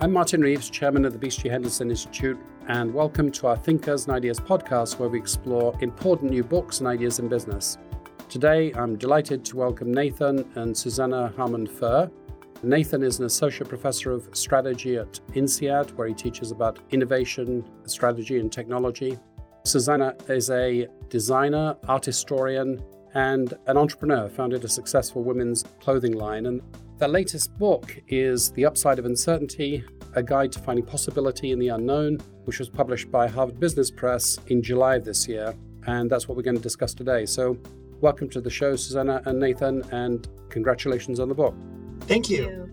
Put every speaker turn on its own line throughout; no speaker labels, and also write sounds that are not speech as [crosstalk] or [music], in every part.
I'm Martin Reeves, chairman of the BCG Henderson Institute, and welcome to our Thinkers and Ideas podcast, where we explore important new books and ideas in business. Today, I'm delighted to welcome Nathan and Susannah Harmon Furr. Nathan is an associate professor of strategy at INSEAD, where he teaches about innovation, strategy, and technology. Susannah is a designer, art historian, and an entrepreneur, founded a successful women's clothing line. And their latest book is The Upside of Uncertainty A Guide to Finding Possibility in the Unknown, which was published by Harvard Business Press in July of this year. And that's what we're going to discuss today. So, welcome to the show, Susannah and Nathan, and congratulations on the book.
Thank you.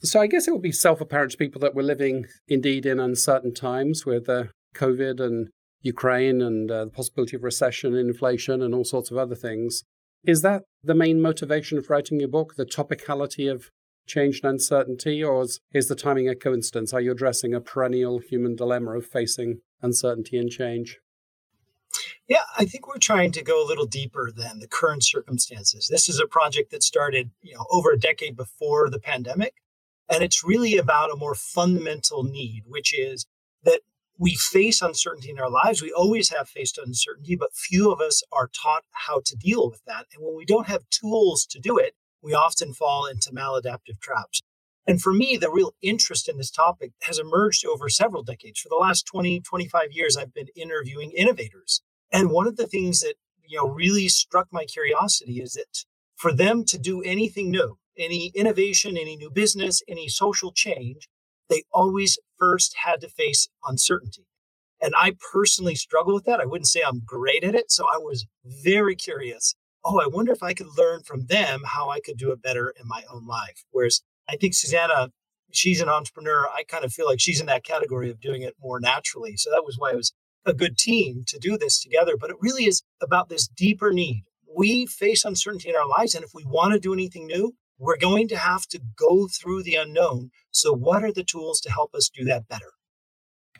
So, I guess it will be self apparent to people that we're living indeed in uncertain times with uh, COVID and Ukraine and uh, the possibility of recession, inflation, and all sorts of other things. Is that the main motivation of writing your book, the topicality of change and uncertainty, or is, is the timing a coincidence? Are you addressing a perennial human dilemma of facing uncertainty and change?
Yeah, I think we're trying to go a little deeper than the current circumstances. This is a project that started, you know, over a decade before the pandemic, and it's really about a more fundamental need, which is we face uncertainty in our lives. We always have faced uncertainty, but few of us are taught how to deal with that. And when we don't have tools to do it, we often fall into maladaptive traps. And for me, the real interest in this topic has emerged over several decades. For the last 20, 25 years, I've been interviewing innovators. And one of the things that, you know, really struck my curiosity is that for them to do anything new, any innovation, any new business, any social change, they always first had to face uncertainty. And I personally struggle with that. I wouldn't say I'm great at it. So I was very curious. Oh, I wonder if I could learn from them how I could do it better in my own life. Whereas I think Susannah, she's an entrepreneur. I kind of feel like she's in that category of doing it more naturally. So that was why it was a good team to do this together. But it really is about this deeper need. We face uncertainty in our lives. And if we want to do anything new, we're going to have to go through the unknown. So, what are the tools to help us do that better?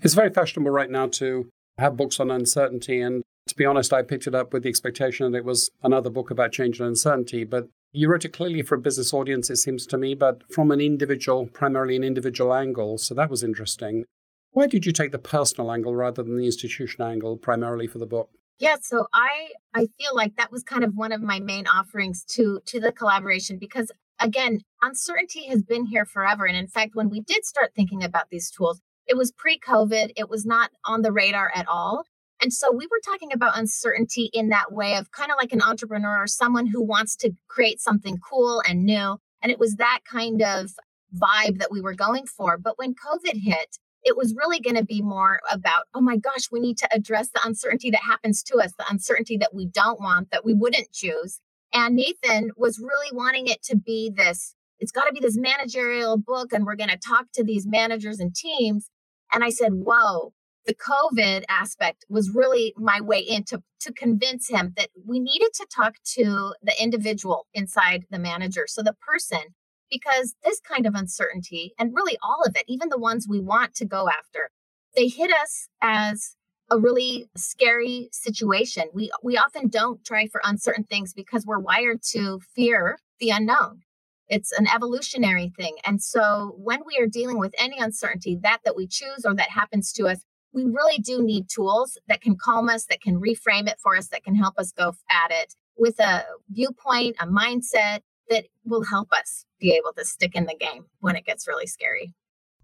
It's very fashionable right now to have books on uncertainty. And to be honest, I picked it up with the expectation that it was another book about change and uncertainty. But you wrote it clearly for a business audience, it seems to me, but from an individual, primarily an individual angle. So that was interesting. Why did you take the personal angle rather than the institutional angle primarily for the book?
Yeah, so I I feel like that was kind of one of my main offerings to to the collaboration because again, uncertainty has been here forever. And in fact, when we did start thinking about these tools, it was pre COVID, it was not on the radar at all. And so we were talking about uncertainty in that way of kind of like an entrepreneur or someone who wants to create something cool and new. And it was that kind of vibe that we were going for. But when COVID hit, it was really going to be more about, oh my gosh, we need to address the uncertainty that happens to us, the uncertainty that we don't want, that we wouldn't choose. And Nathan was really wanting it to be this it's got to be this managerial book, and we're going to talk to these managers and teams. And I said, whoa, the COVID aspect was really my way in to, to convince him that we needed to talk to the individual inside the manager. So the person, because this kind of uncertainty, and really all of it, even the ones we want to go after, they hit us as a really scary situation. We we often don't try for uncertain things because we're wired to fear the unknown. It's an evolutionary thing. And so when we are dealing with any uncertainty, that that we choose or that happens to us, we really do need tools that can calm us, that can reframe it for us, that can help us go at it with a viewpoint, a mindset that will help us be able to stick in the game when it gets really scary.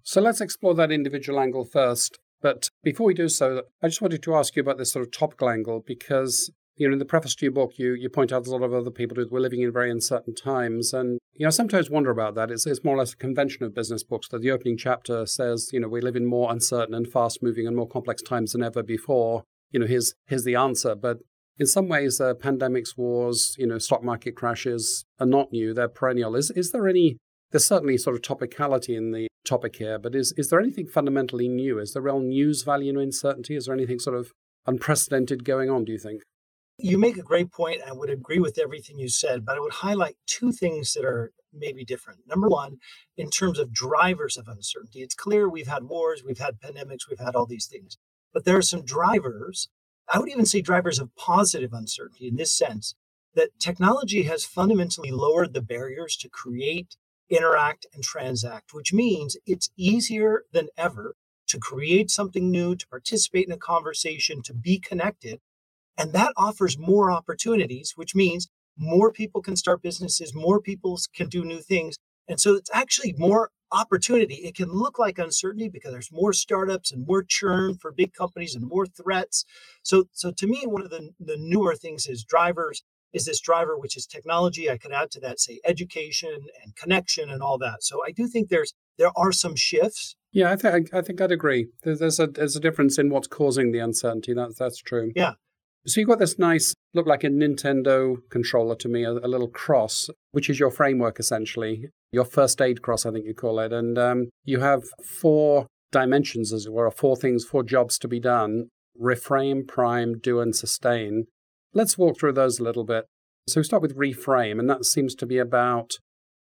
So let's explore that individual angle first. But before we do so, I just wanted to ask you about this sort of topical angle because you know, in the preface to your book, you, you point out a lot of other people who we're living in very uncertain times. And, you know, I sometimes wonder about that. It's, it's more or less a convention of business books that the opening chapter says, you know, we live in more uncertain and fast moving and more complex times than ever before. You know, here's, here's the answer. But in some ways, uh, pandemics, wars, you know, stock market crashes are not new. They're perennial. Is, is there any, there's certainly sort of topicality in the topic here, but is, is there anything fundamentally new? Is there real news value in uncertainty? Is there anything sort of unprecedented going on, do you think?
You make a great point. I would agree with everything you said, but I would highlight two things that are maybe different. Number one, in terms of drivers of uncertainty, it's clear we've had wars, we've had pandemics, we've had all these things, but there are some drivers. I would even say drivers of positive uncertainty in this sense that technology has fundamentally lowered the barriers to create interact, and transact, which means it's easier than ever to create something new, to participate in a conversation, to be connected. And that offers more opportunities, which means more people can start businesses, more people can do new things. And so it's actually more opportunity. It can look like uncertainty because there's more startups and more churn for big companies and more threats. So, so to me, one of the, the newer things is drivers is this driver, which is technology. I could add to that, say, education and connection and all that. So I do think there's there are some shifts.
Yeah, I think I think I'd agree. There's, there's a there's a difference in what's causing the uncertainty. That's that's true.
Yeah.
So you've got this nice, look like a Nintendo controller to me, a, a, little cross, which is your framework essentially, your first aid cross, I think you call it. And um, you have four dimensions, as it were, four things, four jobs to be done reframe, prime, do, and sustain. Let's walk through those a little bit. So we start with reframe, and that seems to be about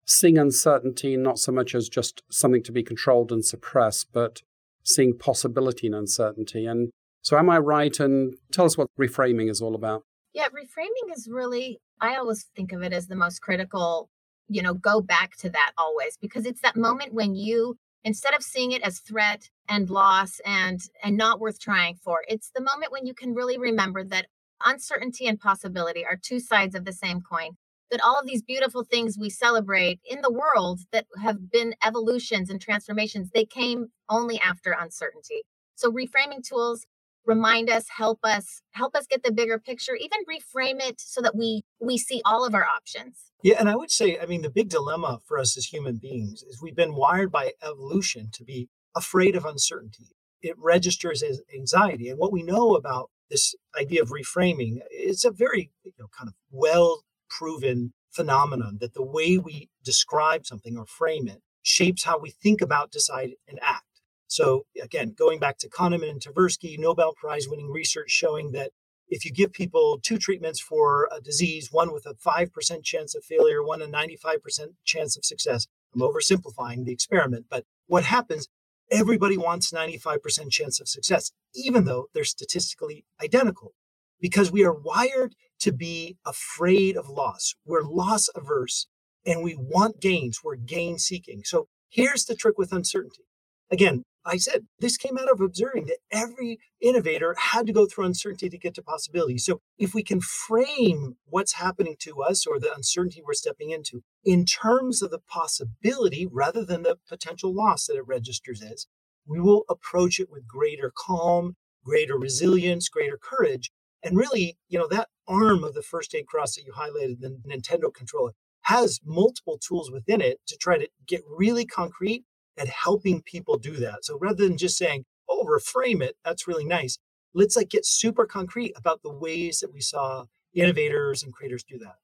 seeing uncertainty not so much as just something to be controlled and suppressed, but seeing possibility in uncertainty. And so, am I right? And tell us what reframing is all about.
Yeah, reframing is really, I always think of it as the most critical, you know, go back to that always, because it's that moment when you, instead of seeing it as threat and loss and and not worth trying for it's the moment when you can really remember that uncertainty and possibility are two sides of the same coin that all of these beautiful things we celebrate in the world that have been evolutions and transformations they came only after uncertainty. So reframing tools remind us help us help us get the bigger picture even reframe it so that we we see all of our options.
Yeah and i would say i mean the big dilemma for us as human beings is we've been wired by evolution to be afraid of uncertainty. It registers as anxiety and what we know about this idea of reframing it's a very you know kind of well proven phenomenon that the way we describe something or frame it shapes how we think about decide and act. So again, going back to Kahneman and Tversky, Nobel Prize winning research showing that if you give people two treatments for a disease, one with a 5% chance of failure, one a 95% chance of success, I'm oversimplifying the experiment, but what happens, everybody wants 95% chance of success, even though they're statistically identical, because we are wired to be afraid of loss. We're loss averse and we want gains. We're gain seeking. So here's the trick with uncertainty. Again, I said this came out of observing that every innovator had to go through uncertainty to get to possibility. So if we can frame what's happening to us or the uncertainty we're stepping into in terms of the possibility rather than the potential loss that it registers as, we will approach it with greater calm, greater resilience, greater courage. And really, you know, that arm of the first aid cross that you highlighted, the Nintendo controller, has multiple tools within it to try to get really concrete at helping people do that. So rather than just saying, oh, reframe it, that's really nice. Let's like get super concrete about the ways that we saw innovators and creators do that.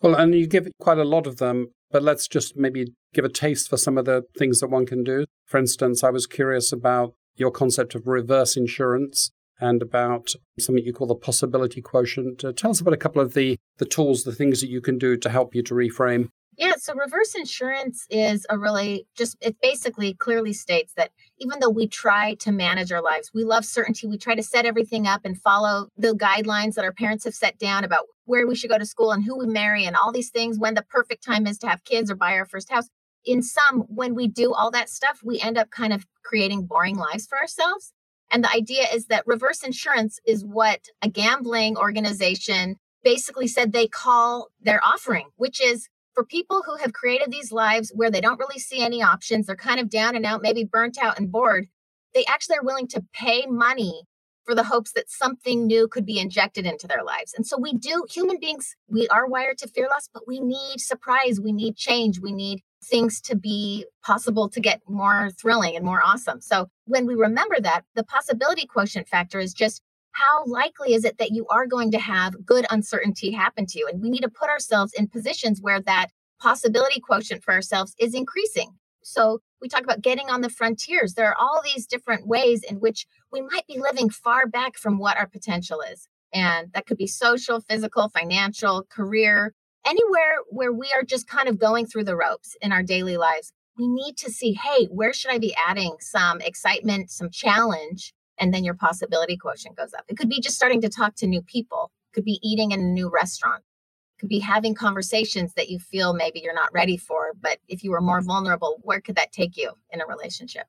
Well, and you give quite a lot of them, but let's just maybe give a taste for some of the things that one can do. For instance, I was curious about your concept of reverse insurance and about something you call the possibility quotient. Uh, tell us about a couple of the, the tools, the things that you can do to help you to reframe.
Yeah, so reverse insurance is a really just it basically clearly states that even though we try to manage our lives, we love certainty, we try to set everything up and follow the guidelines that our parents have set down about where we should go to school and who we marry and all these things when the perfect time is to have kids or buy our first house. In some, when we do all that stuff, we end up kind of creating boring lives for ourselves. And the idea is that reverse insurance is what a gambling organization basically said they call their offering, which is for people who have created these lives where they don't really see any options, they're kind of down and out, maybe burnt out and bored, they actually are willing to pay money for the hopes that something new could be injected into their lives. And so we do, human beings, we are wired to fear loss, but we need surprise, we need change, we need things to be possible to get more thrilling and more awesome. So when we remember that, the possibility quotient factor is just how likely is it that you are going to have good uncertainty happen to you? And we need to put ourselves in positions where that possibility quotient for ourselves is increasing. So we talk about getting on the frontiers. There are all these different ways in which we might be living far back from what our potential is. And that could be social, physical, financial, career, anywhere where we are just kind of going through the ropes in our daily lives. We need to see, hey, where should I be adding some excitement, some challenge and then your possibility quotient goes up. It could be just starting to talk to new people, it could be eating in a new restaurant, it could be having conversations that you feel maybe you're not ready for. But if you were more vulnerable, where could that take you in a relationship?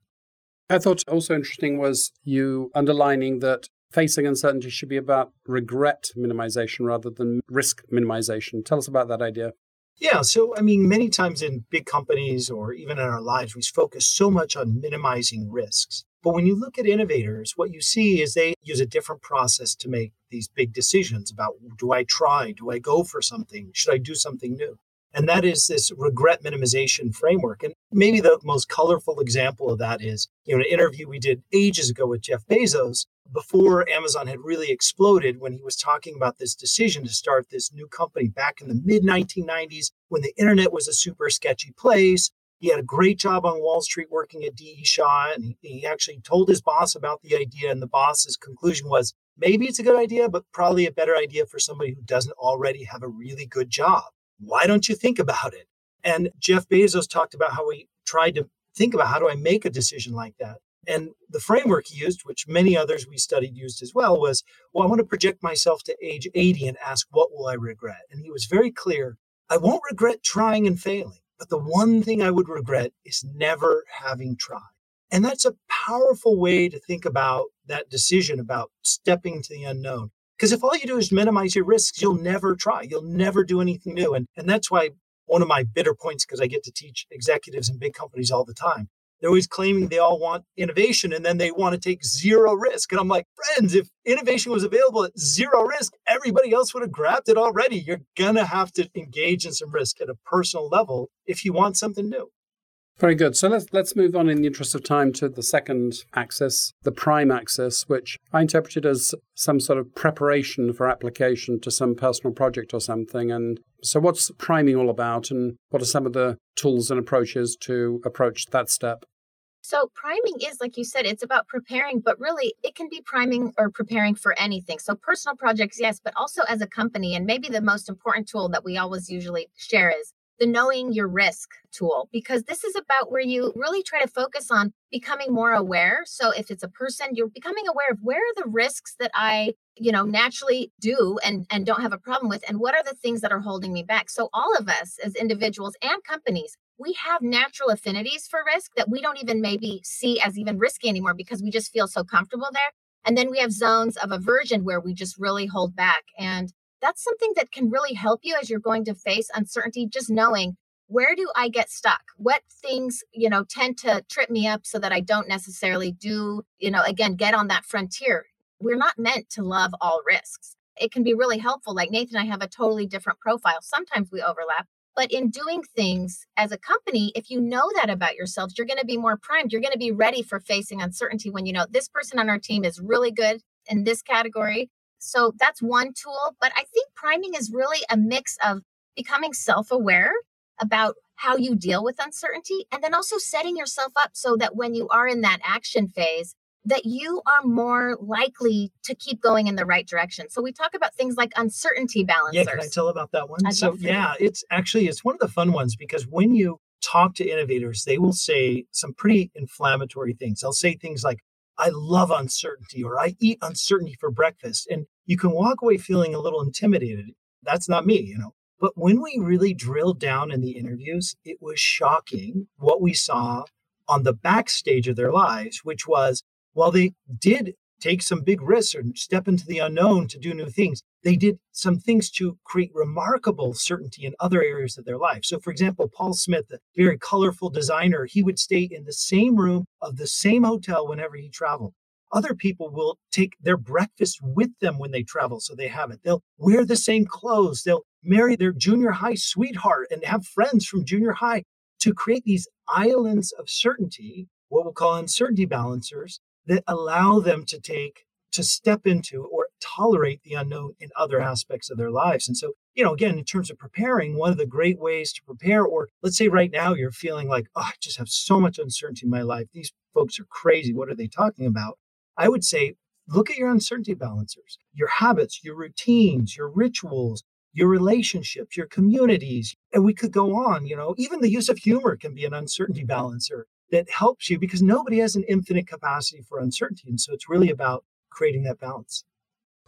I thought also interesting was you underlining that facing uncertainty should be about regret minimization rather than risk minimization. Tell us about that idea.
Yeah. So, I mean, many times in big companies or even in our lives, we focus so much on minimizing risks. But when you look at innovators, what you see is they use a different process to make these big decisions about do I try? Do I go for something? Should I do something new? And that is this regret minimization framework. And maybe the most colorful example of that is, you know, an interview we did ages ago with Jeff Bezos before Amazon had really exploded when he was talking about this decision to start this new company back in the mid 1990s when the internet was a super sketchy place. He had a great job on Wall Street working at D.E. Shaw, and he, he actually told his boss about the idea. And the boss's conclusion was maybe it's a good idea, but probably a better idea for somebody who doesn't already have a really good job. Why don't you think about it? And Jeff Bezos talked about how he tried to think about how do I make a decision like that? And the framework he used, which many others we studied used as well, was well, I want to project myself to age 80 and ask, what will I regret? And he was very clear I won't regret trying and failing, but the one thing I would regret is never having tried. And that's a powerful way to think about that decision about stepping to the unknown. Because if all you do is minimize your risks, you'll never try. You'll never do anything new. And, and that's why one of my bitter points, because I get to teach executives in big companies all the time, they're always claiming they all want innovation and then they want to take zero risk. And I'm like, friends, if innovation was available at zero risk, everybody else would have grabbed it already. You're going to have to engage in some risk at a personal level if you want something new.
Very good. So let's let's move on in the interest of time to the second axis, the prime axis, which I interpreted as some sort of preparation for application to some personal project or something. And so what's priming all about and what are some of the tools and approaches to approach that step?
So, priming is, like you said, it's about preparing, but really it can be priming or preparing for anything. So, personal projects, yes, but also as a company. And maybe the most important tool that we always usually share is the knowing your risk tool, because this is about where you really try to focus on becoming more aware. So, if it's a person, you're becoming aware of where are the risks that I you know naturally do and and don't have a problem with and what are the things that are holding me back so all of us as individuals and companies we have natural affinities for risk that we don't even maybe see as even risky anymore because we just feel so comfortable there. And then we have zones of aversion where we just really hold back. And that's something that can really help you as you're going to face uncertainty, just knowing where do I get stuck? What things, you know, tend to trip me up so that I don't necessarily do, you know, again, get on that frontier. We're not meant to love all risks. It can be really helpful. Like Nathan I have a totally different profile. Sometimes we overlap, but in doing things as a company, if you know that about yourselves, you're going to be more primed. You're going to be ready for facing uncertainty when you know this person on our team is really good in this category. So that's one tool. But I think priming is really a mix of becoming self aware about how you deal with uncertainty and then also setting yourself up so that when you are in that action phase, that you are more likely to keep going in the right direction. So we talk about things like uncertainty balancers.
Yeah, can I tell about that one? I'd so yeah, it's actually it's one of the fun ones because when you talk to innovators, they will say some pretty inflammatory things. They'll say things like, I love uncertainty or I eat uncertainty for breakfast. And you can walk away feeling a little intimidated. That's not me, you know. But when we really drilled down in the interviews, it was shocking what we saw on the backstage of their lives, which was while they did take some big risks or step into the unknown to do new things, they did some things to create remarkable certainty in other areas of their life. So, for example, Paul Smith, a very colorful designer, he would stay in the same room of the same hotel whenever he traveled. Other people will take their breakfast with them when they travel, so they have it. They'll wear the same clothes. They'll marry their junior high sweetheart and have friends from junior high to create these islands of certainty, what we'll call uncertainty balancers, that allow them to take to step into or tolerate the unknown in other aspects of their lives. And so, you know, again, in terms of preparing, one of the great ways to prepare, or let's say right now you're feeling like, oh, I just have so much uncertainty in my life. These folks are crazy. What are they talking about? I would say, look at your uncertainty balancers, your habits, your routines, your rituals, your relationships, your communities. And we could go on, you know, even the use of humor can be an uncertainty balancer that helps you because nobody has an infinite capacity for uncertainty. And so it's really about creating that balance.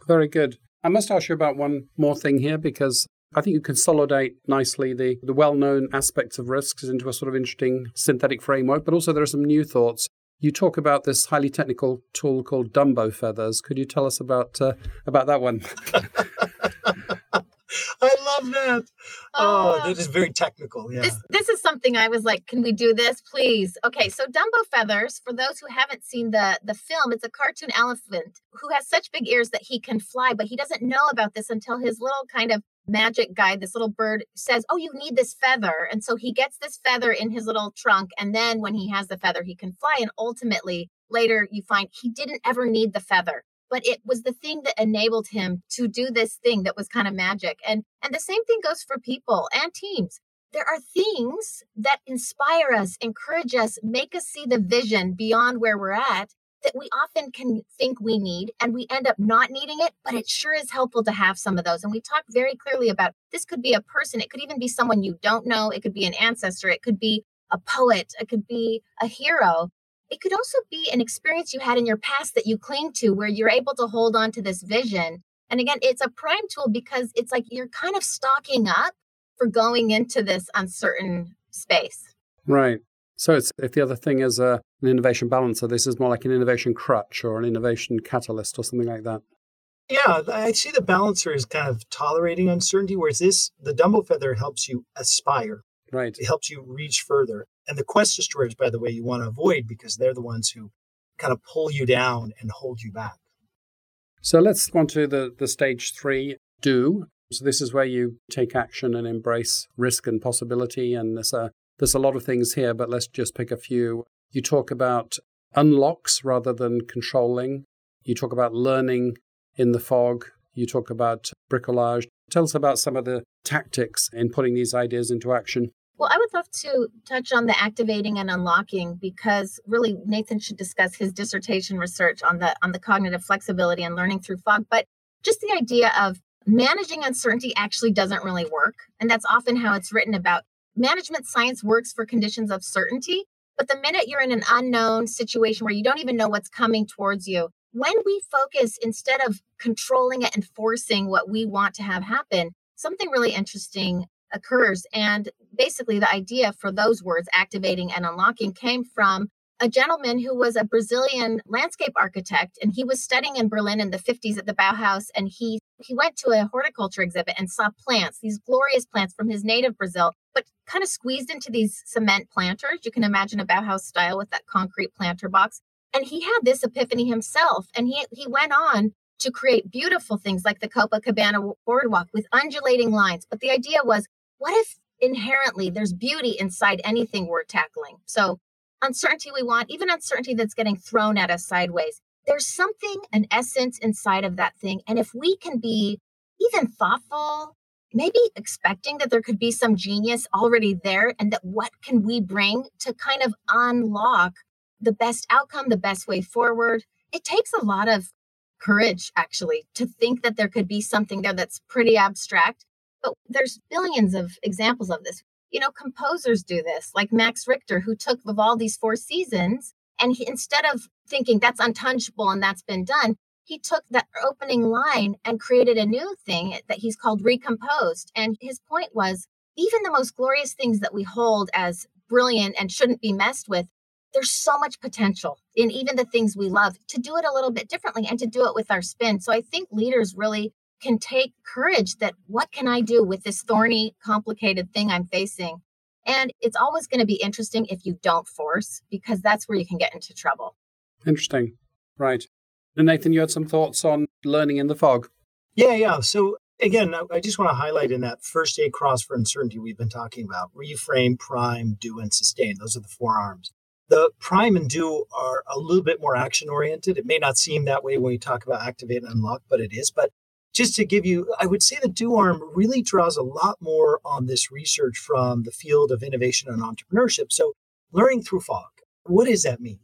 Very good. I must ask you about one more thing here because I think you consolidate nicely the, the well known aspects of risks into a sort of interesting synthetic framework, but also there are some new thoughts. You talk about this highly technical tool called Dumbo Feathers. Could you tell us about uh, about that one? [laughs] [laughs]
I love that. Oh, oh, that is very technical. Yeah.
This this is something I was like, can we do this, please? Okay, so Dumbo Feathers, for those who haven't seen the the film, it's a cartoon elephant who has such big ears that he can fly, but he doesn't know about this until his little kind of magic guide, this little bird says, Oh, you need this feather. And so he gets this feather in his little trunk. And then when he has the feather, he can fly. And ultimately, later you find he didn't ever need the feather but it was the thing that enabled him to do this thing that was kind of magic and and the same thing goes for people and teams. There are things that inspire us encourage us make us see the vision beyond where we're at that we often can think we need and we end up not needing it but it sure is helpful to have some of those and we talked very clearly about this could be a person it could even be someone you don't know it could be an ancestor it could be a poet it could be a hero it could also be an experience you had in your past that you cling to where you're able to hold on to this vision. And again, it's a prime tool because it's like you're kind of stocking up for going into this uncertain space.
Right. So it's if the other thing is a, an innovation balancer, this is more like an innovation crutch or an innovation catalyst or something like that.
Yeah, I see the balancer is kind of tolerating uncertainty, whereas this, the Dumbo feather helps you aspire.
Right.
It helps you reach further. And the quest destroyers, by the way, you want to avoid because they're the ones who kind of pull you down and hold you back.
So let's go on to the, the stage three do. So this is where you take action and embrace risk and possibility. And there's a, there's a lot of things here, but let's just pick a few. You talk about unlocks rather than controlling. You talk about learning in the fog. You talk about bricolage. Tell us about some of the tactics in putting these ideas into action.
Well, I would love to touch on the activating and unlocking because really Nathan should discuss his dissertation research on the on the cognitive flexibility and learning through fog, but just the idea of managing uncertainty actually doesn't really work, and that's often how it's written about. Management science works for conditions of certainty, but the minute you're in an unknown situation where you don't even know what's coming towards you, when we focus instead of controlling it and forcing what we want to have happen, something really interesting occurs. And basically, the idea for those words, activating and unlocking, came from a gentleman who was a Brazilian landscape architect, and he was studying in Berlin in the 50s at the Bauhaus. And he he went to a horticulture exhibit and saw plants, these glorious plants from his native Brazil, but kind of squeezed into these cement planters. You can imagine a Bauhaus style with that concrete planter box. And he had this epiphany himself, and he he went on to create beautiful things like the Copacabana boardwalk with undulating lines. But the idea was what if inherently there's beauty inside anything we're tackling? So, uncertainty we want, even uncertainty that's getting thrown at us sideways, there's something, an essence inside of that thing. And if we can be even thoughtful, maybe expecting that there could be some genius already there, and that what can we bring to kind of unlock the best outcome, the best way forward? It takes a lot of courage, actually, to think that there could be something there that's pretty abstract but there's billions of examples of this. You know, composers do this, like Max Richter, who took Vivaldi's Four Seasons, and he, instead of thinking that's untouchable and that's been done, he took that opening line and created a new thing that he's called recomposed. And his point was even the most glorious things that we hold as brilliant and shouldn't be messed with, there's so much potential in even the things we love to do it a little bit differently and to do it with our spin. So I think leaders really can take courage that what can I do with this thorny, complicated thing I'm facing? And it's always going to be interesting if you don't force, because that's where you can get into trouble.
Interesting. Right. And Nathan, you had some thoughts on learning in the fog.
Yeah, yeah. So again, I just want to highlight in that first aid cross for uncertainty we've been talking about reframe, prime, do, and sustain. Those are the four arms. The prime and do are a little bit more action oriented. It may not seem that way when we talk about activate and unlock, but it is. But just to give you, I would say the do arm really draws a lot more on this research from the field of innovation and entrepreneurship. So, learning through fog, what does that mean?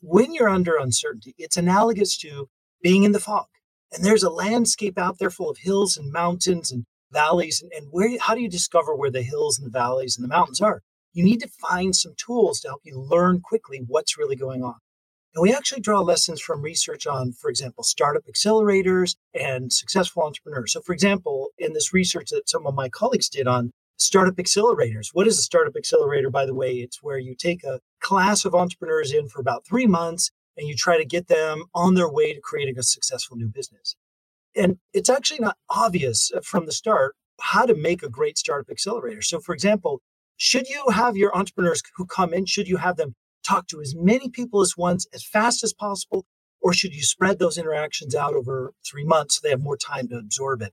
When you're under uncertainty, it's analogous to being in the fog. And there's a landscape out there full of hills and mountains and valleys. And, and where, how do you discover where the hills and the valleys and the mountains are? You need to find some tools to help you learn quickly what's really going on. And we actually draw lessons from research on, for example, startup accelerators and successful entrepreneurs. So, for example, in this research that some of my colleagues did on startup accelerators, what is a startup accelerator, by the way? It's where you take a class of entrepreneurs in for about three months and you try to get them on their way to creating a successful new business. And it's actually not obvious uh, from the start how to make a great startup accelerator. So, for example, should you have your entrepreneurs who come in, should you have them talk to as many people as once as fast as possible? Or should you spread those interactions out over three months so they have more time to absorb it?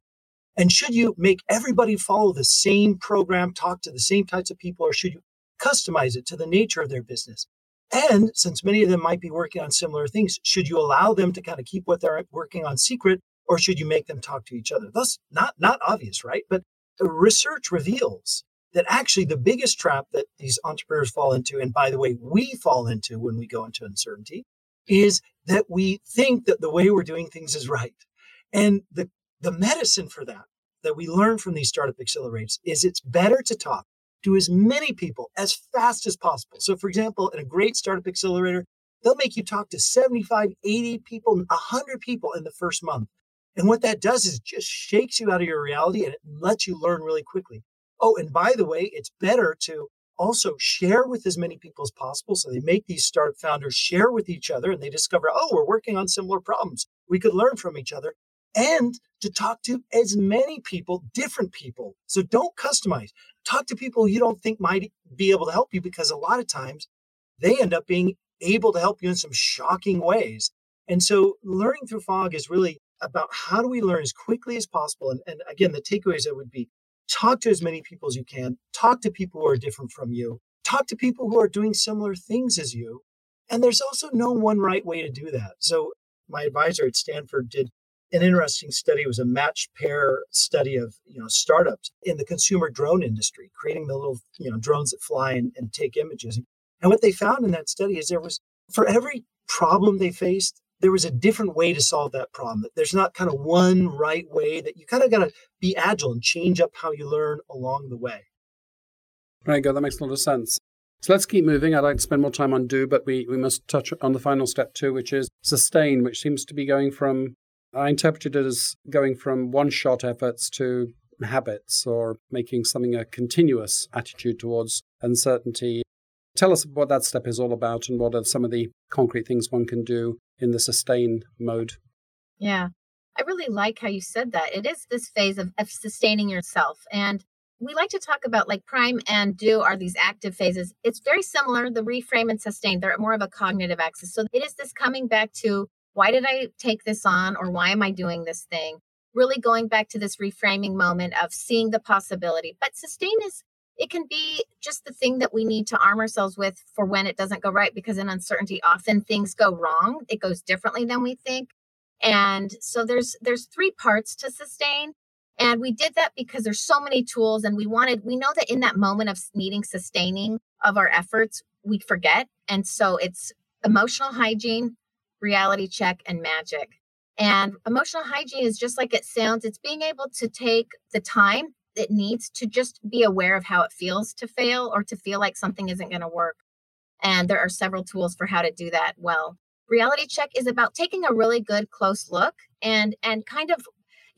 And should you make everybody follow the same program, talk to the same types of people, or should you customize it to the nature of their business? And since many of them might be working on similar things, should you allow them to kind of keep what they're working on secret, or should you make them talk to each other? That's not not obvious, right? But research reveals that actually the biggest trap that these entrepreneurs fall into, and by the way, we fall into when we go into uncertainty, is that we think that the way we're doing things is right. And the, the medicine for that, that we learn from these startup accelerators, is it's better to talk to as many people as fast as possible. So, for example, in a great startup accelerator, they'll make you talk to 75, 80 people, 100 people in the first month. And what that does is just shakes you out of your reality and it lets you learn really quickly. Oh, and by the way, it's better to also share with as many people as possible. So they make these startup founders share with each other and they discover, oh, we're working on similar problems. We could learn from each other and to talk to as many people, different people. So don't customize. Talk to people you don't think might be able to help you because a lot of times they end up being able to help you in some shocking ways. And so learning through fog is really about how do we learn as quickly as possible. And, and again, the takeaways that would be talk to as many people as you can, talk to people who are different from you, talk to people who are doing similar things as you. And there's also no one right way to do that. So my advisor at Stanford did an interesting study. It was a matched pair study of you know startups in the consumer drone industry, creating the little you know drones that fly and, and take images. And what they found in that study is there was for every problem they faced, there was a different way to solve that problem. There's not kind of one right way that you kind of got to be agile and change up how you learn along the way.
Right, go. That makes a lot of sense. So let's keep moving. I'd like to spend more time on do, but we, we must touch on the final step too, which is sustain, which seems to be going from, I interpreted it as going from one shot efforts to habits or making something a continuous attitude towards uncertainty. Tell us what that step is all about and what are some of the concrete things one can do in the sustain mode.
Yeah. I really like how you said that. It is this phase of, of sustaining yourself. And we like to talk about like prime and do are these active phases. It's very similar. The reframe and sustain, they're more of a cognitive axis. So it is this coming back to why did I take this on or why am I doing this thing? Really going back to this reframing moment of seeing the possibility. But sustain is it can be just the thing that we need to arm ourselves with for when it doesn't go right because in uncertainty often things go wrong. It goes differently than we think. And so there's there's three parts to sustain. And we did that because there's so many tools and we wanted we know that in that moment of needing sustaining of our efforts we forget. And so it's emotional hygiene reality check and magic. And emotional hygiene is just like it sounds. It's being able to take the time it needs to just be aware of how it feels to fail or to feel like something isn't going to work. And there are several tools for how to do that well. Reality check is about taking a really good close look and and kind of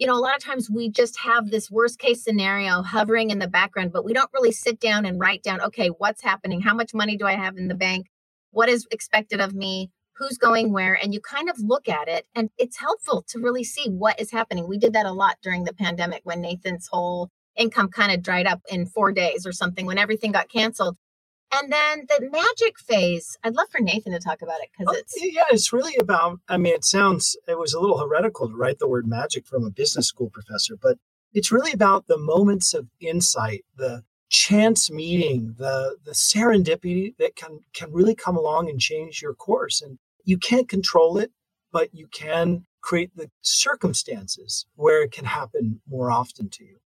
you know, a lot of times we just have this worst case scenario hovering in the background, but we don't really sit down and write down, okay, what's happening? How much money do I have in the bank? What is expected of me? Who's going where? And you kind of look at it, and it's helpful to really see what is happening. We did that a lot during the pandemic when Nathan's whole income kind of dried up in four days or something when everything got canceled. And then the magic phase, I'd love for Nathan to talk about it because it's.
Yeah, it's really about, I mean, it sounds, it was a little heretical to write the word magic from a business school professor, but it's really about the moments of insight, the chance meeting, the, the serendipity that can, can really come along and change your course. And you can't control it, but you can create the circumstances where it can happen more often to you.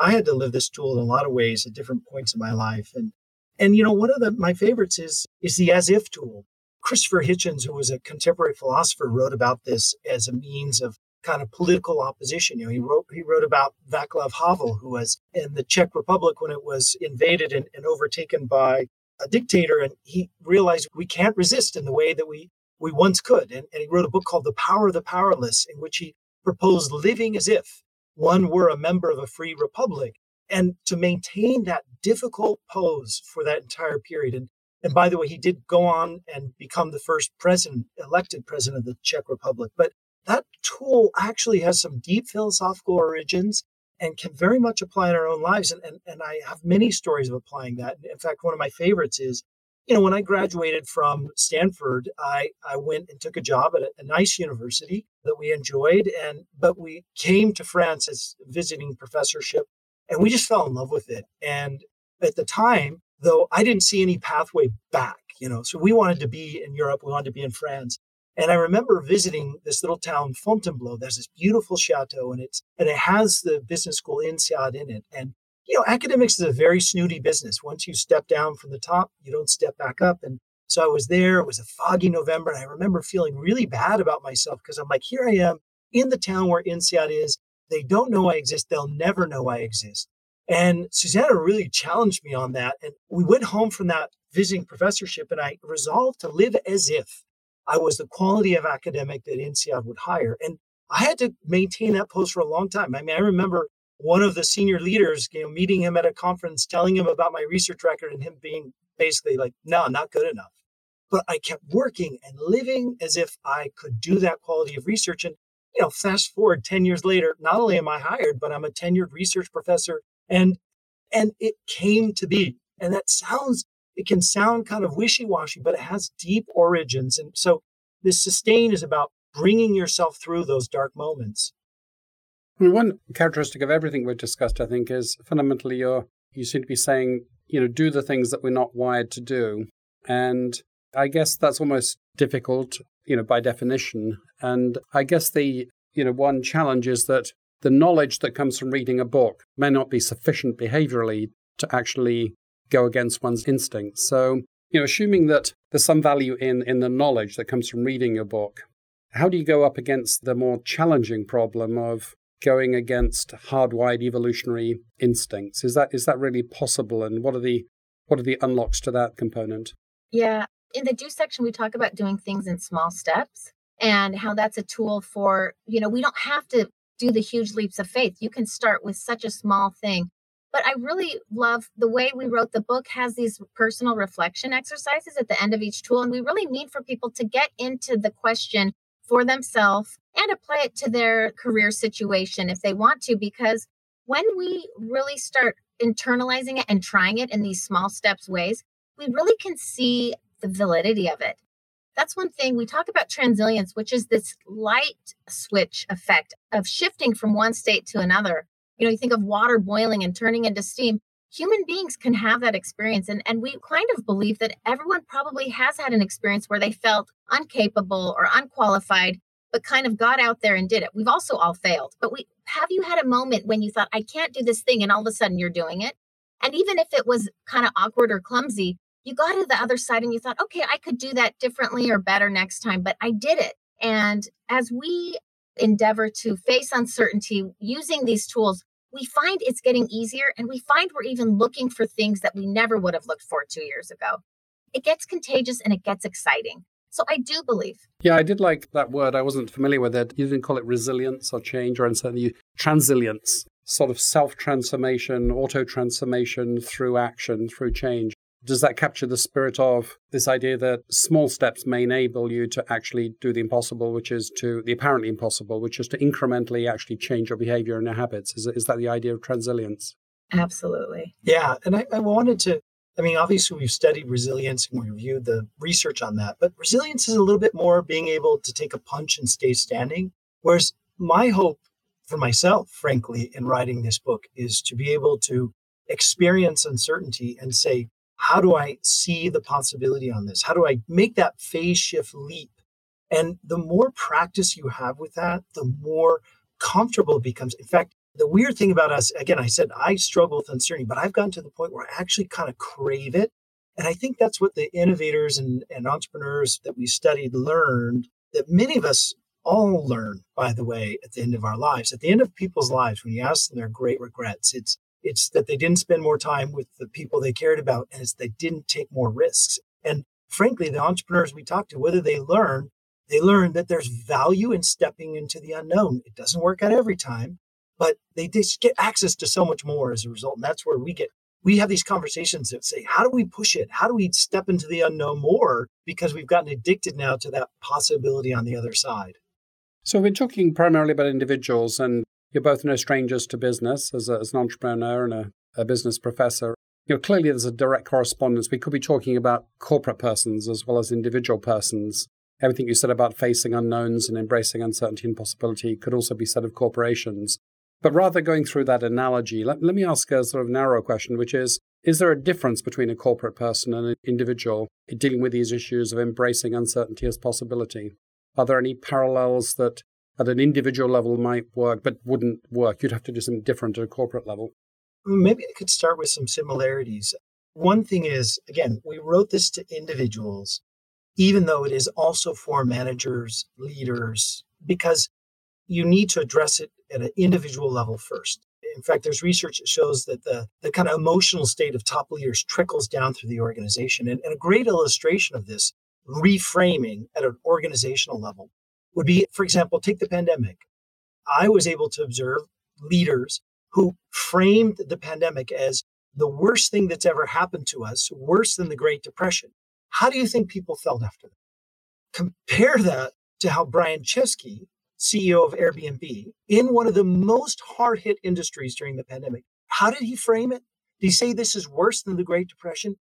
I had to live this tool in a lot of ways at different points in my life. And and you know, one of the, my favorites is is the as if tool. Christopher Hitchens, who was a contemporary philosopher, wrote about this as a means of kind of political opposition. You know, he wrote he wrote about Václav Havel, who was in the Czech Republic when it was invaded and, and overtaken by a dictator, and he realized we can't resist in the way that we we once could. And, and he wrote a book called The Power of the Powerless, in which he proposed living as if one were a member of a free republic and to maintain that difficult pose for that entire period. And, and by the way, he did go on and become the first president, elected president of the Czech Republic. But that tool actually has some deep philosophical origins and can very much apply in our own lives. And, and, and I have many stories of applying that. In fact, one of my favorites is, you know, when I graduated from Stanford, I, I went and took a job at a, a nice university that we enjoyed. And but we came to France as visiting professorship and we just fell in love with it. And at the time, though I didn't see any pathway back, you know, so we wanted to be in Europe, we wanted to be in France. And I remember visiting this little town, Fontainebleau. There's this beautiful chateau, and it's and it has the business school INSEAD in it. And you know, academics is a very snooty business. Once you step down from the top, you don't step back up. And so I was there. It was a foggy November, and I remember feeling really bad about myself because I'm like, here I am in the town where INSEAD is. They don't know I exist. They'll never know I exist. And Susannah really challenged me on that. And we went home from that visiting professorship, and I resolved to live as if I was the quality of academic that INSEAD would hire. And I had to maintain that post for a long time. I mean, I remember one of the senior leaders, you know, meeting him at a conference, telling him about my research record, and him being basically like, no, not good enough. But I kept working and living as if I could do that quality of research. And, you know, fast forward 10 years later, not only am I hired, but I'm a tenured research professor. And and it came to be. And that sounds it can sound kind of wishy washy, but it has deep origins. And so this sustain is about bringing yourself through those dark moments.
I mean, one characteristic of everything we've discussed, I think, is fundamentally you're, you seem to be saying, you know, do the things that we're not wired to do. And I guess that's almost difficult, you know, by definition. And I guess the, you know, one challenge is that the knowledge that comes from reading a book may not be sufficient behaviorally to actually go against one's instincts. So, you know, assuming that there's some value in in the knowledge that comes from reading a book, how do you go up against the more challenging problem of going against hardwired evolutionary instincts? Is that is that really possible? And what are the what are the unlocks to that component?
Yeah. In the do section, we talk about doing things in small steps and how that's a tool for, you know, we don't have to do the huge leaps of faith. You can start with such a small thing but I really love the way we wrote the book has these personal reflection exercises at the end of each tool. And we really need for people to get into the question for themselves and apply it to their career situation if they want to, because when we really start internalizing it and trying it in these small steps ways, we really can see the validity of it. That's one thing we talk about transilience, which is this light switch effect of shifting from one state to another you know you think of water boiling and turning into steam human beings can have that experience and, and we kind of believe that everyone probably has had an experience where they felt incapable or unqualified but kind of got out there and did it. We've also all failed but we have you had a moment when you thought i can't do this thing and all of a sudden you're doing it? And even if it was kind of awkward or clumsy you got to the other side and you thought okay i could do that differently or better next time but i did it. And as we endeavor to face uncertainty using these tools we find it's getting easier and we find we're even looking for things that we never would have looked for two years ago. It gets contagious and it gets exciting. So I do believe.
Yeah, I did like that word. I wasn't familiar with it. You didn't call it resilience or change or. You transilience, sort of self transformation, auto transformation through action, through change does that capture the spirit of this idea that small steps may enable you to actually do the impossible, which is to the apparently impossible, which is to incrementally actually change your behavior and your habits? Is, is that the idea of transilience?
Absolutely.
Yeah. And I, I wanted to, I mean, obviously, we've studied resilience and we reviewed the research on that, but resilience is a little bit more being able to take a punch and stay standing. Whereas my hope for myself, frankly, in writing this book is to be able to experience uncertainty and say, how do I see the possibility on this? How do I make that phase shift leap? And the more practice you have with that, the more comfortable it becomes. In fact, the weird thing about us, again, I said I struggle with uncertainty, but I've gotten to the point where I actually kind of crave it. And I think that's what the innovators and, and entrepreneurs that we studied learned that many of us all learn, by the way, at the end of our lives. At the end of people's lives, when you ask them their great regrets, it's it's that they didn't spend more time with the people they cared about, and it's they didn't take more risks. And frankly, the entrepreneurs we talk to, whether they learn, they learn that there's value in stepping into the unknown. It doesn't work out every time, but they just get access to so much more as a result. And that's where we get we have these conversations that say, how do we push it? How do we step into the unknown more? Because we've gotten addicted now to that possibility on the other side.
So we're talking primarily about individuals, and you're both no strangers to business as, a, as an entrepreneur and a, a business professor. You know, clearly there's a direct correspondence. We could be talking about corporate persons as well as individual persons. Everything you said about facing unknowns and embracing uncertainty and possibility could also be said of corporations. But rather going through that analogy, let, let me ask a sort of narrow question, which is Is there a difference between a corporate person and an individual in dealing with these issues of embracing uncertainty as possibility? Are there any parallels that at an individual level might work but wouldn't work? You'd have to do something different at a corporate level.
Maybe I could start with some similarities. One thing is, again, we wrote this to individuals, even though it is also for managers, leaders, because you need to address it at an individual level first. In fact, there's research that shows that the, the kind of emotional state of top leaders trickles down through the organization. And, and a great illustration of this reframing at an organizational level would be, for example, take the pandemic. I was able to observe leaders who framed the pandemic as the worst thing that's ever happened to us, worse than the Great Depression. How do you think people felt after that? Compare that to how Brian Chesky, CEO of Airbnb, in one of the most hard hit industries during the pandemic, how did he frame it? Did he say this is worse than the Great Depression?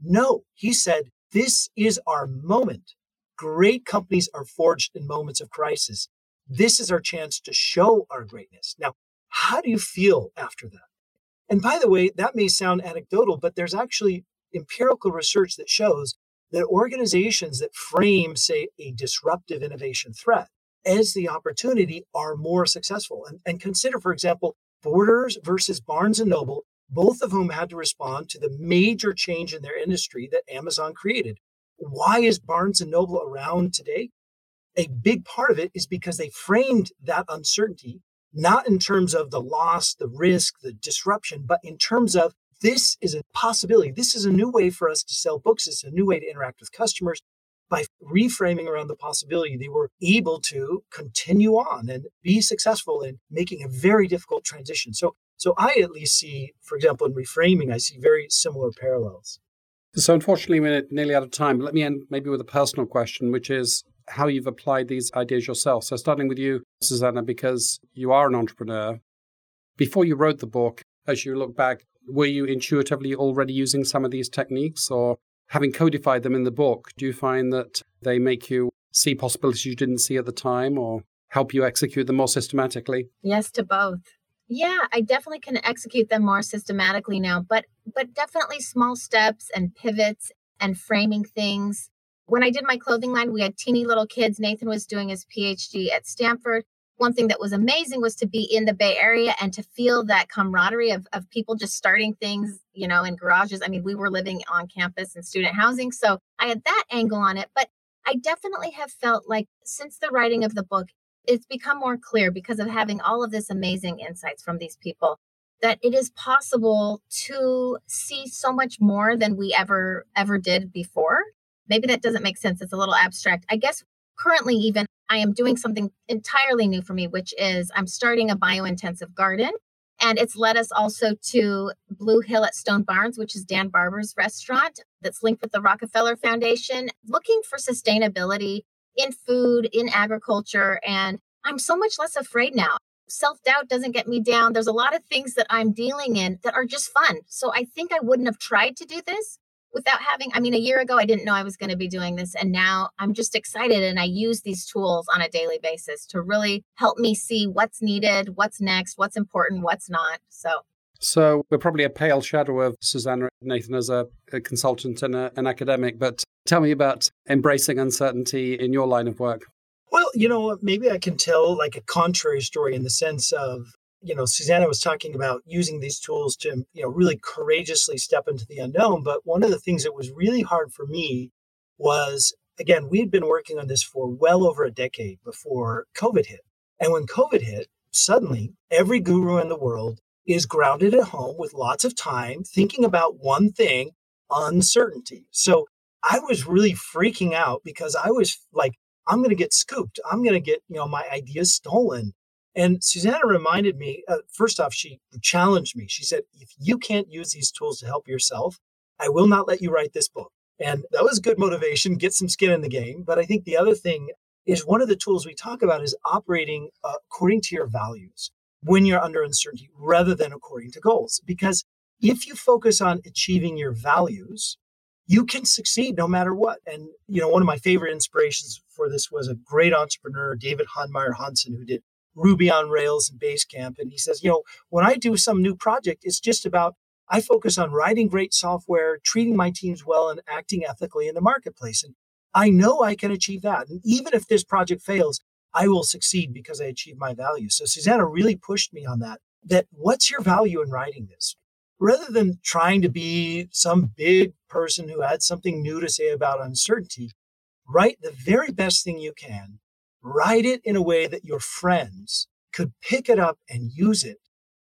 No, he said, this is our moment. Great companies are forged in moments of crisis. This is our chance to show our greatness. Now, how do you feel after that? And by the way, that may sound anecdotal, but there's actually empirical research that shows that organizations that frame, say, a disruptive innovation threat as the opportunity are more successful. And, and consider, for example, Borders versus Barnes and Noble, both of whom had to respond to the major change in their industry that Amazon created. Why is Barnes and Noble around today? A big part of it is because they framed that uncertainty not in terms of the loss, the risk, the disruption, but in terms of this is a possibility. This is a new way for us to sell books. It's a new way to interact with customers. By reframing around the possibility, they were able to continue on and be successful in making a very difficult transition. So, so I at least see, for example, in reframing, I see very similar parallels.
So, unfortunately, we're nearly out of time. Let me end maybe with a personal question, which is how you've applied these ideas yourself. So, starting with you, Susannah, because you are an entrepreneur. Before you wrote the book, as you look back, were you intuitively already using some of these techniques, or having codified them in the book, do you find that they make you see possibilities you didn't see at the time, or help you execute them more systematically?
Yes, to both. Yeah, I definitely can execute them more systematically now, but but definitely small steps and pivots and framing things when I did my clothing line, we had teeny little kids. Nathan was doing his PhD at Stanford. One thing that was amazing was to be in the Bay Area and to feel that camaraderie of, of people just starting things, you know, in garages. I mean, we were living on campus in student housing. So I had that angle on it. But I definitely have felt like since the writing of the book, it's become more clear because of having all of this amazing insights from these people that it is possible to see so much more than we ever ever did before maybe that doesn't make sense. It's a little abstract. I guess currently, even I am doing something entirely new for me, which is I'm starting a biointensive garden. And it's led us also to Blue Hill at Stone Barns, which is Dan Barber's restaurant that's linked with the Rockefeller Foundation, looking for sustainability in food, in agriculture. And I'm so much less afraid now. Self doubt doesn't get me down. There's a lot of things that I'm dealing in that are just fun. So I think I wouldn't have tried to do this without having i mean a year ago i didn't know i was going to be doing this and now i'm just excited and i use these tools on a daily basis to really help me see what's needed what's next what's important what's not so
so we're probably a pale shadow of Susannah Nathan as a, a consultant and a, an academic, but tell me about embracing uncertainty in your line of work.
Well, you know, maybe I can tell like a contrary story in the sense of you know, Susannah was talking about using these tools to, you know, really courageously step into the unknown. But one of the things that was really hard for me was, again, we had been working on this for well over a decade before COVID hit. And when COVID hit, suddenly every guru in the world is grounded at home with lots of time thinking about one thing uncertainty. So I was really freaking out because I was like, I'm going to get scooped. I'm going to get, you know, my ideas stolen. And Susannah reminded me, uh, first off, she challenged me. She said, if you can't use these tools to help yourself, I will not let you write this book. And that was good motivation, get some skin in the game. But I think the other thing is one of the tools we talk about is operating uh, according to your values when you're under uncertainty rather than according to goals. Because if you focus on achieving your values, you can succeed no matter what. And, you know, one of my favorite inspirations for this was a great entrepreneur, David Heinemeier Hansson, who did Ruby on Rails and Basecamp. And he says, you know, when I do some new project, it's just about I focus on writing great software, treating my teams well, and acting ethically in the marketplace. And I know I can achieve that. And even if this project fails, I will succeed because I achieve my value. So Susannah really pushed me on that. That what's your value in writing this? Rather than trying to be some big person who had something new to say about uncertainty, write the very best thing you can. Write it in a way that your friends could pick it up and use it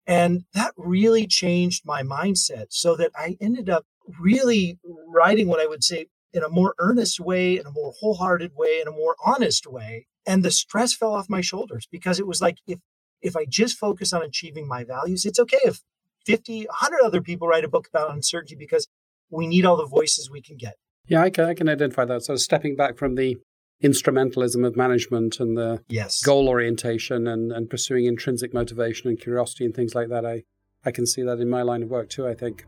and that really changed my mindset so that I ended up really writing what I would say in a more earnest way, in a more wholehearted way, in a more honest way. And the stress fell off my shoulders because it was like, if, if I just focus on achieving my values, it's okay if 50, 100 other people write a book about uncertainty because we need all the voices we can get.
Yeah, I can, I can identify that. So stepping back from the instrumentalism of management and the
yes.
goal orientation and, and pursuing intrinsic motivation and curiosity and things like that. I, I can see that in my line of work too, I think.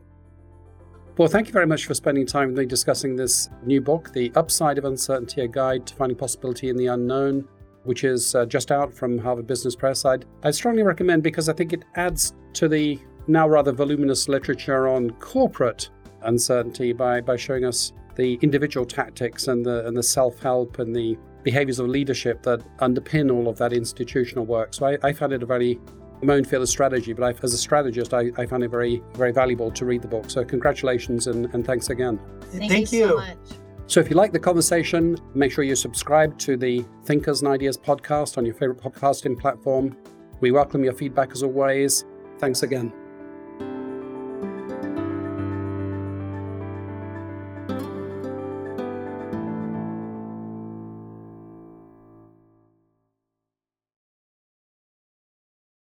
Well, thank you very much for spending time with me discussing this new book, The Upside of Uncertainty A Guide to Finding Possibility in the Unknown, which is uh, just out from Harvard Business Press. I'd, I strongly recommend because I think it adds to the now rather voluminous literature on corporate uncertainty by, by showing us the individual tactics and the and the self-help and the behaviors of leadership that underpin all of that institutional work. So I, I found it a very my own field of strategy, but I, as a strategist, I, I, found it very, very valuable to read the book. So congratulations and, and thanks again.
Thank, Thank you. So, much.
so if you like the conversation, make sure you subscribe to the Thinkers and Ideas podcast on your favorite podcasting platform. We welcome your feedback as always. Thanks again.